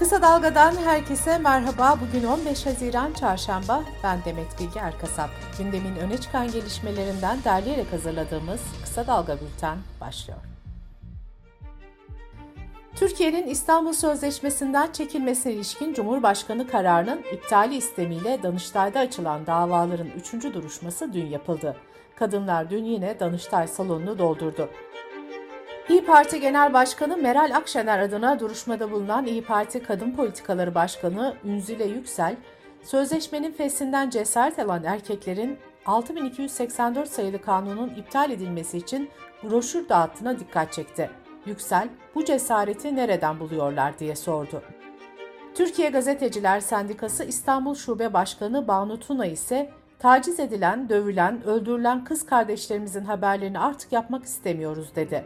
Kısa Dalga'dan herkese merhaba. Bugün 15 Haziran Çarşamba. Ben Demet Bilge Erkasap. Gündemin öne çıkan gelişmelerinden derleyerek hazırladığımız Kısa Dalga Bülten başlıyor. Türkiye'nin İstanbul Sözleşmesi'nden çekilmesine ilişkin Cumhurbaşkanı kararının iptali istemiyle Danıştay'da açılan davaların üçüncü duruşması dün yapıldı. Kadınlar dün yine Danıştay salonunu doldurdu. İyi Parti Genel Başkanı Meral Akşener adına duruşmada bulunan İyi Parti Kadın Politikaları Başkanı Ünzile Yüksel, sözleşmenin fesinden cesaret alan erkeklerin 6284 sayılı kanunun iptal edilmesi için broşür dağıttığına dikkat çekti. Yüksel, bu cesareti nereden buluyorlar diye sordu. Türkiye Gazeteciler Sendikası İstanbul Şube Başkanı Banu Tuna ise taciz edilen, dövülen, öldürülen kız kardeşlerimizin haberlerini artık yapmak istemiyoruz dedi.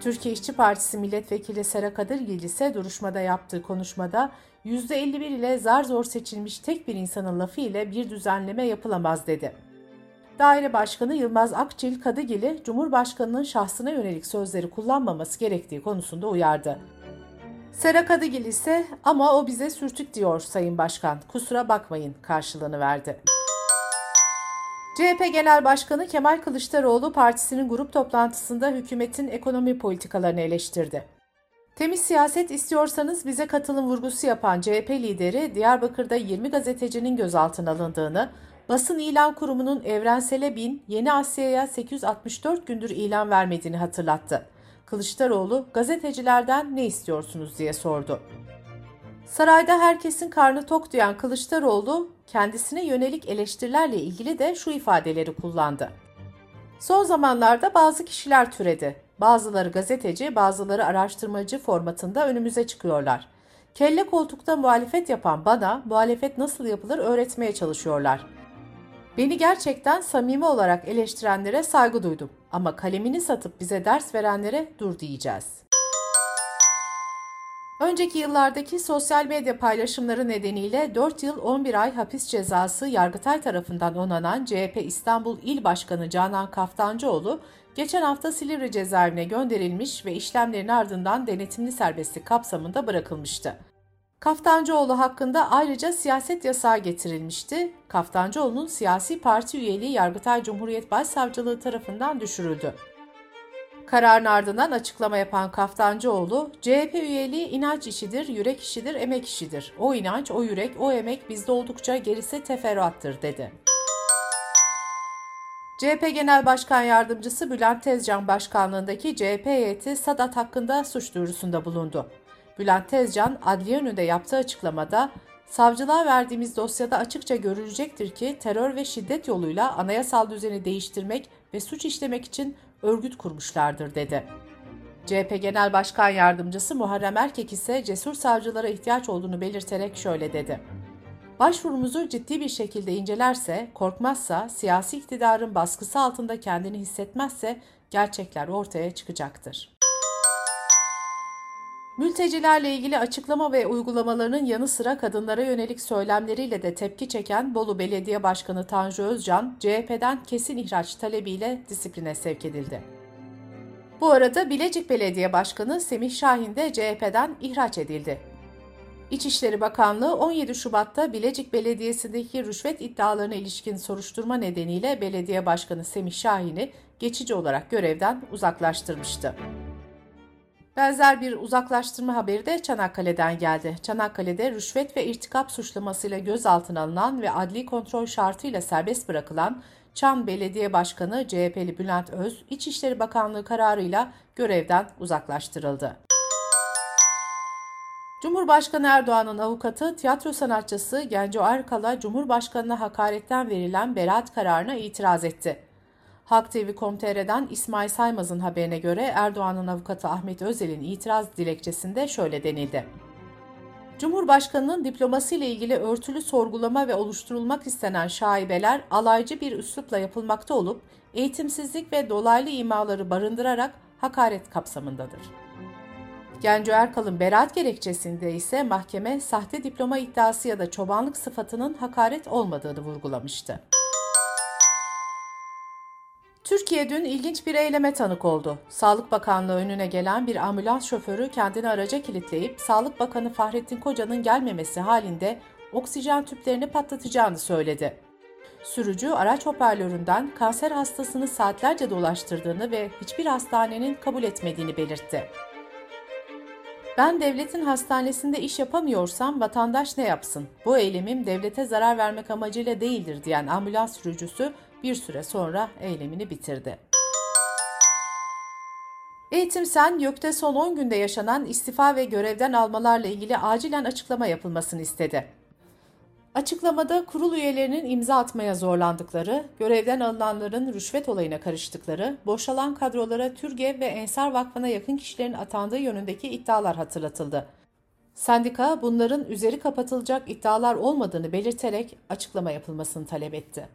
Türkiye İşçi Partisi Milletvekili Sera Kadirgil ise duruşmada yaptığı konuşmada %51 ile zar zor seçilmiş tek bir insanın lafı ile bir düzenleme yapılamaz dedi. Daire Başkanı Yılmaz Akçil Kadıgil'i Cumhurbaşkanı'nın şahsına yönelik sözleri kullanmaması gerektiği konusunda uyardı. Sera Kadıgil ise ama o bize sürtük diyor Sayın Başkan kusura bakmayın karşılığını verdi. CHP Genel Başkanı Kemal Kılıçdaroğlu partisinin grup toplantısında hükümetin ekonomi politikalarını eleştirdi. Temiz siyaset istiyorsanız bize katılım vurgusu yapan CHP lideri Diyarbakır'da 20 gazetecinin gözaltına alındığını, basın ilan kurumunun Evrensel'e bin, Yeni Asya'ya 864 gündür ilan vermediğini hatırlattı. Kılıçdaroğlu gazetecilerden ne istiyorsunuz diye sordu. Sarayda herkesin karnı tok duyan Kılıçdaroğlu kendisine yönelik eleştirilerle ilgili de şu ifadeleri kullandı. Son zamanlarda bazı kişiler türedi. Bazıları gazeteci, bazıları araştırmacı formatında önümüze çıkıyorlar. Kelle koltukta muhalefet yapan bana muhalefet nasıl yapılır öğretmeye çalışıyorlar. Beni gerçekten samimi olarak eleştirenlere saygı duydum ama kalemini satıp bize ders verenlere dur diyeceğiz. Önceki yıllardaki sosyal medya paylaşımları nedeniyle 4 yıl 11 ay hapis cezası Yargıtay tarafından onanan CHP İstanbul İl Başkanı Canan Kaftancıoğlu, geçen hafta Silivri cezaevine gönderilmiş ve işlemlerin ardından denetimli serbestlik kapsamında bırakılmıştı. Kaftancıoğlu hakkında ayrıca siyaset yasağı getirilmişti. Kaftancıoğlu'nun siyasi parti üyeliği Yargıtay Cumhuriyet Başsavcılığı tarafından düşürüldü. Kararın ardından açıklama yapan Kaftancıoğlu, CHP üyeliği inanç işidir, yürek işidir, emek işidir. O inanç, o yürek, o emek bizde oldukça gerisi teferruattır dedi. CHP Genel Başkan Yardımcısı Bülent Tezcan başkanlığındaki CHP heyeti Sadat hakkında suç duyurusunda bulundu. Bülent Tezcan adliye önünde yaptığı açıklamada Savcılığa verdiğimiz dosyada açıkça görülecektir ki terör ve şiddet yoluyla anayasal düzeni değiştirmek ve suç işlemek için örgüt kurmuşlardır dedi. CHP Genel Başkan Yardımcısı Muharrem Erkek ise cesur savcılara ihtiyaç olduğunu belirterek şöyle dedi. Başvurumuzu ciddi bir şekilde incelerse, korkmazsa, siyasi iktidarın baskısı altında kendini hissetmezse gerçekler ortaya çıkacaktır. Mültecilerle ilgili açıklama ve uygulamalarının yanı sıra kadınlara yönelik söylemleriyle de tepki çeken Bolu Belediye Başkanı Tanju Özcan, CHP'den kesin ihraç talebiyle disipline sevk edildi. Bu arada Bilecik Belediye Başkanı Semih Şahin de CHP'den ihraç edildi. İçişleri Bakanlığı 17 Şubat'ta Bilecik Belediyesi'ndeki rüşvet iddialarına ilişkin soruşturma nedeniyle Belediye Başkanı Semih Şahin'i geçici olarak görevden uzaklaştırmıştı. Benzer bir uzaklaştırma haberi de Çanakkale'den geldi. Çanakkale'de rüşvet ve irtikap suçlamasıyla gözaltına alınan ve adli kontrol şartıyla serbest bırakılan Çam Belediye Başkanı CHP'li Bülent Öz, İçişleri Bakanlığı kararıyla görevden uzaklaştırıldı. Cumhurbaşkanı Erdoğan'ın avukatı tiyatro sanatçısı Genco Erkal'a Cumhurbaşkanı'na hakaretten verilen beraat kararına itiraz etti. Halk TV.com.tr'den İsmail Saymaz'ın haberine göre Erdoğan'ın avukatı Ahmet Özel'in itiraz dilekçesinde şöyle denildi. Cumhurbaşkanının diploması ile ilgili örtülü sorgulama ve oluşturulmak istenen şaibeler alaycı bir üslupla yapılmakta olup eğitimsizlik ve dolaylı imaları barındırarak hakaret kapsamındadır. Genco Erkal'ın beraat gerekçesinde ise mahkeme sahte diploma iddiası ya da çobanlık sıfatının hakaret olmadığını vurgulamıştı. Türkiye dün ilginç bir eyleme tanık oldu. Sağlık Bakanlığı önüne gelen bir ambulans şoförü kendini araca kilitleyip Sağlık Bakanı Fahrettin Koca'nın gelmemesi halinde oksijen tüplerini patlatacağını söyledi. Sürücü araç hoparlöründen kanser hastasını saatlerce dolaştırdığını ve hiçbir hastanenin kabul etmediğini belirtti. Ben devletin hastanesinde iş yapamıyorsam vatandaş ne yapsın? Bu eylemim devlete zarar vermek amacıyla değildir diyen ambulans sürücüsü bir süre sonra eylemini bitirdi. Eğitim Sen, YÖK'te son 10 günde yaşanan istifa ve görevden almalarla ilgili acilen açıklama yapılmasını istedi. Açıklamada kurul üyelerinin imza atmaya zorlandıkları, görevden alınanların rüşvet olayına karıştıkları, boşalan kadrolara Türgev ve Ensar Vakfı'na yakın kişilerin atandığı yönündeki iddialar hatırlatıldı. Sendika bunların üzeri kapatılacak iddialar olmadığını belirterek açıklama yapılmasını talep etti.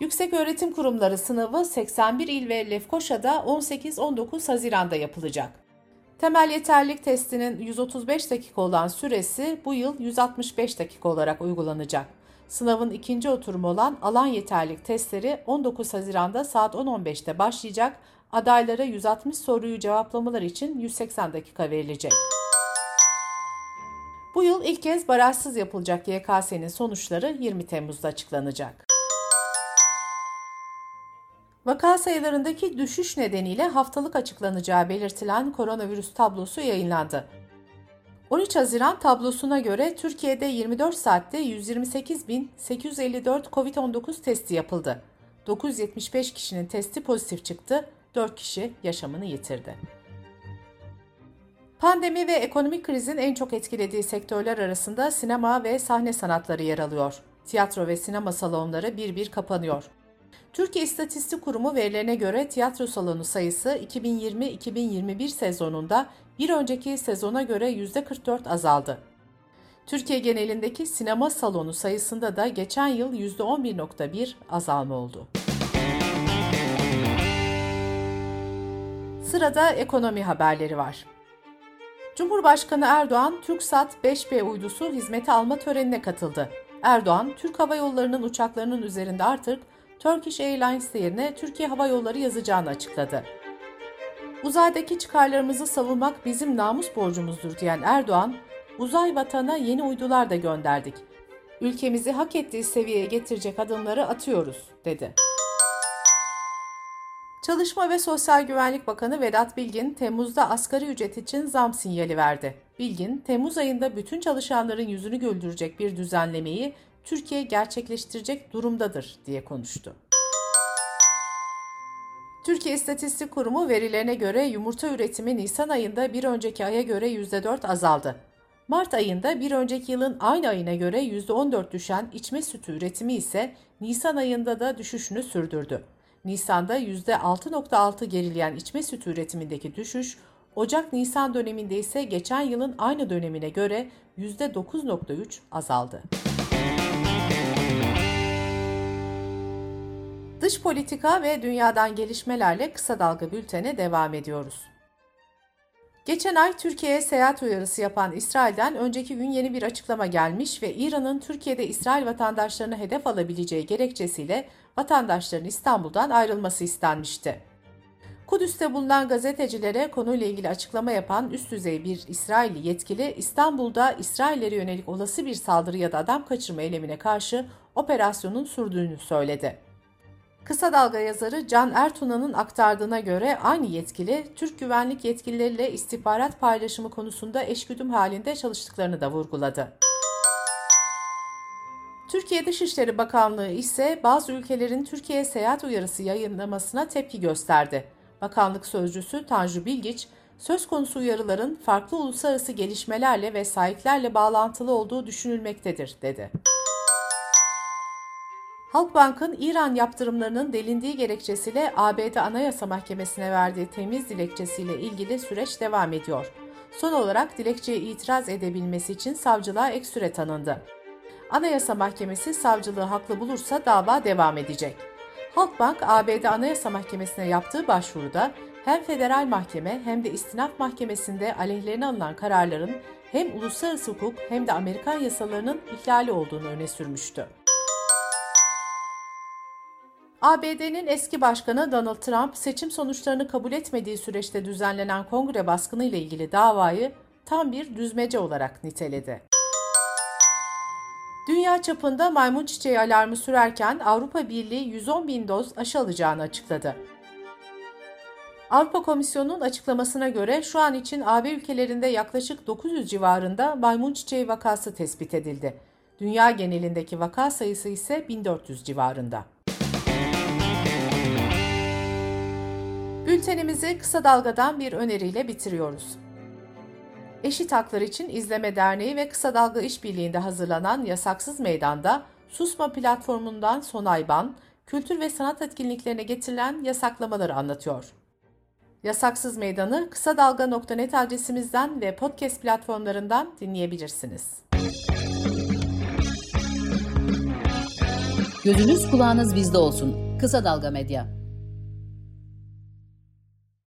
Yüksek Öğretim Kurumları sınavı 81 il ve Lefkoşa'da 18-19 Haziran'da yapılacak. Temel yeterlilik testinin 135 dakika olan süresi bu yıl 165 dakika olarak uygulanacak. Sınavın ikinci oturumu olan alan yeterlilik testleri 19 Haziran'da saat 10.15'te başlayacak. Adaylara 160 soruyu cevaplamalar için 180 dakika verilecek. Bu yıl ilk kez barajsız yapılacak YKS'nin sonuçları 20 Temmuz'da açıklanacak. Vaka sayılarındaki düşüş nedeniyle haftalık açıklanacağı belirtilen koronavirüs tablosu yayınlandı. 13 Haziran tablosuna göre Türkiye'de 24 saatte 128.854 COVID-19 testi yapıldı. 975 kişinin testi pozitif çıktı, 4 kişi yaşamını yitirdi. Pandemi ve ekonomik krizin en çok etkilediği sektörler arasında sinema ve sahne sanatları yer alıyor. Tiyatro ve sinema salonları bir bir kapanıyor. Türkiye İstatistik Kurumu verilerine göre tiyatro salonu sayısı 2020-2021 sezonunda bir önceki sezona göre %44 azaldı. Türkiye genelindeki sinema salonu sayısında da geçen yıl %11.1 azalma oldu. Sırada ekonomi haberleri var. Cumhurbaşkanı Erdoğan, TürkSat 5B uydusu hizmete alma törenine katıldı. Erdoğan, Türk Hava Yolları'nın uçaklarının üzerinde artık Turkish Airlines yerine Türkiye Hava Yolları yazacağını açıkladı. Uzaydaki çıkarlarımızı savunmak bizim namus borcumuzdur diyen Erdoğan, uzay vatana yeni uydular da gönderdik. Ülkemizi hak ettiği seviyeye getirecek adımları atıyoruz, dedi. Çalışma ve Sosyal Güvenlik Bakanı Vedat Bilgin, Temmuz'da asgari ücret için zam sinyali verdi. Bilgin, Temmuz ayında bütün çalışanların yüzünü güldürecek bir düzenlemeyi Türkiye gerçekleştirecek durumdadır diye konuştu. Türkiye İstatistik Kurumu verilerine göre yumurta üretimi Nisan ayında bir önceki aya göre %4 azaldı. Mart ayında bir önceki yılın aynı ayına göre %14 düşen içme sütü üretimi ise Nisan ayında da düşüşünü sürdürdü. Nisan'da %6.6 gerileyen içme sütü üretimindeki düşüş, Ocak-Nisan döneminde ise geçen yılın aynı dönemine göre %9.3 azaldı. Dış politika ve dünyadan gelişmelerle kısa dalga bültene devam ediyoruz. Geçen ay Türkiye'ye seyahat uyarısı yapan İsrail'den önceki gün yeni bir açıklama gelmiş ve İran'ın Türkiye'de İsrail vatandaşlarını hedef alabileceği gerekçesiyle vatandaşların İstanbul'dan ayrılması istenmişti. Kudüs'te bulunan gazetecilere konuyla ilgili açıklama yapan üst düzey bir İsrailli yetkili İstanbul'da İsraillere yönelik olası bir saldırı ya da adam kaçırma eylemine karşı operasyonun sürdüğünü söyledi. Kısa Dalga yazarı Can Ertuna'nın aktardığına göre aynı yetkili, Türk güvenlik yetkilileriyle istihbarat paylaşımı konusunda eşgüdüm halinde çalıştıklarını da vurguladı. Türkiye Dışişleri Bakanlığı ise bazı ülkelerin Türkiye'ye seyahat uyarısı yayınlamasına tepki gösterdi. Bakanlık sözcüsü Tanju Bilgiç, söz konusu uyarıların farklı uluslararası gelişmelerle ve sahiplerle bağlantılı olduğu düşünülmektedir, dedi. Halkbank'ın İran yaptırımlarının delindiği gerekçesiyle ABD Anayasa Mahkemesi'ne verdiği temiz dilekçesiyle ilgili süreç devam ediyor. Son olarak dilekçeye itiraz edebilmesi için savcılığa ek süre tanındı. Anayasa Mahkemesi savcılığı haklı bulursa dava devam edecek. Halkbank, ABD Anayasa Mahkemesi'ne yaptığı başvuruda hem federal mahkeme hem de istinaf mahkemesinde aleyhlerine alınan kararların hem uluslararası hukuk hem de Amerikan yasalarının ihlali olduğunu öne sürmüştü. ABD'nin eski başkanı Donald Trump seçim sonuçlarını kabul etmediği süreçte düzenlenen kongre baskını ile ilgili davayı tam bir düzmece olarak niteledi. Dünya çapında maymun çiçeği alarmı sürerken Avrupa Birliği 110 bin doz aşı alacağını açıkladı. Avrupa Komisyonu'nun açıklamasına göre şu an için AB ülkelerinde yaklaşık 900 civarında maymun çiçeği vakası tespit edildi. Dünya genelindeki vaka sayısı ise 1400 civarında. Bültenimizi kısa dalgadan bir öneriyle bitiriyoruz. Eşit Haklar için İzleme Derneği ve Kısa Dalga İşbirliği'nde hazırlanan Yasaksız Meydan'da Susma platformundan Sonay Ban, kültür ve sanat etkinliklerine getirilen yasaklamaları anlatıyor. Yasaksız Meydan'ı kısa dalga.net adresimizden ve podcast platformlarından dinleyebilirsiniz. Gözünüz kulağınız bizde olsun. Kısa Dalga Medya.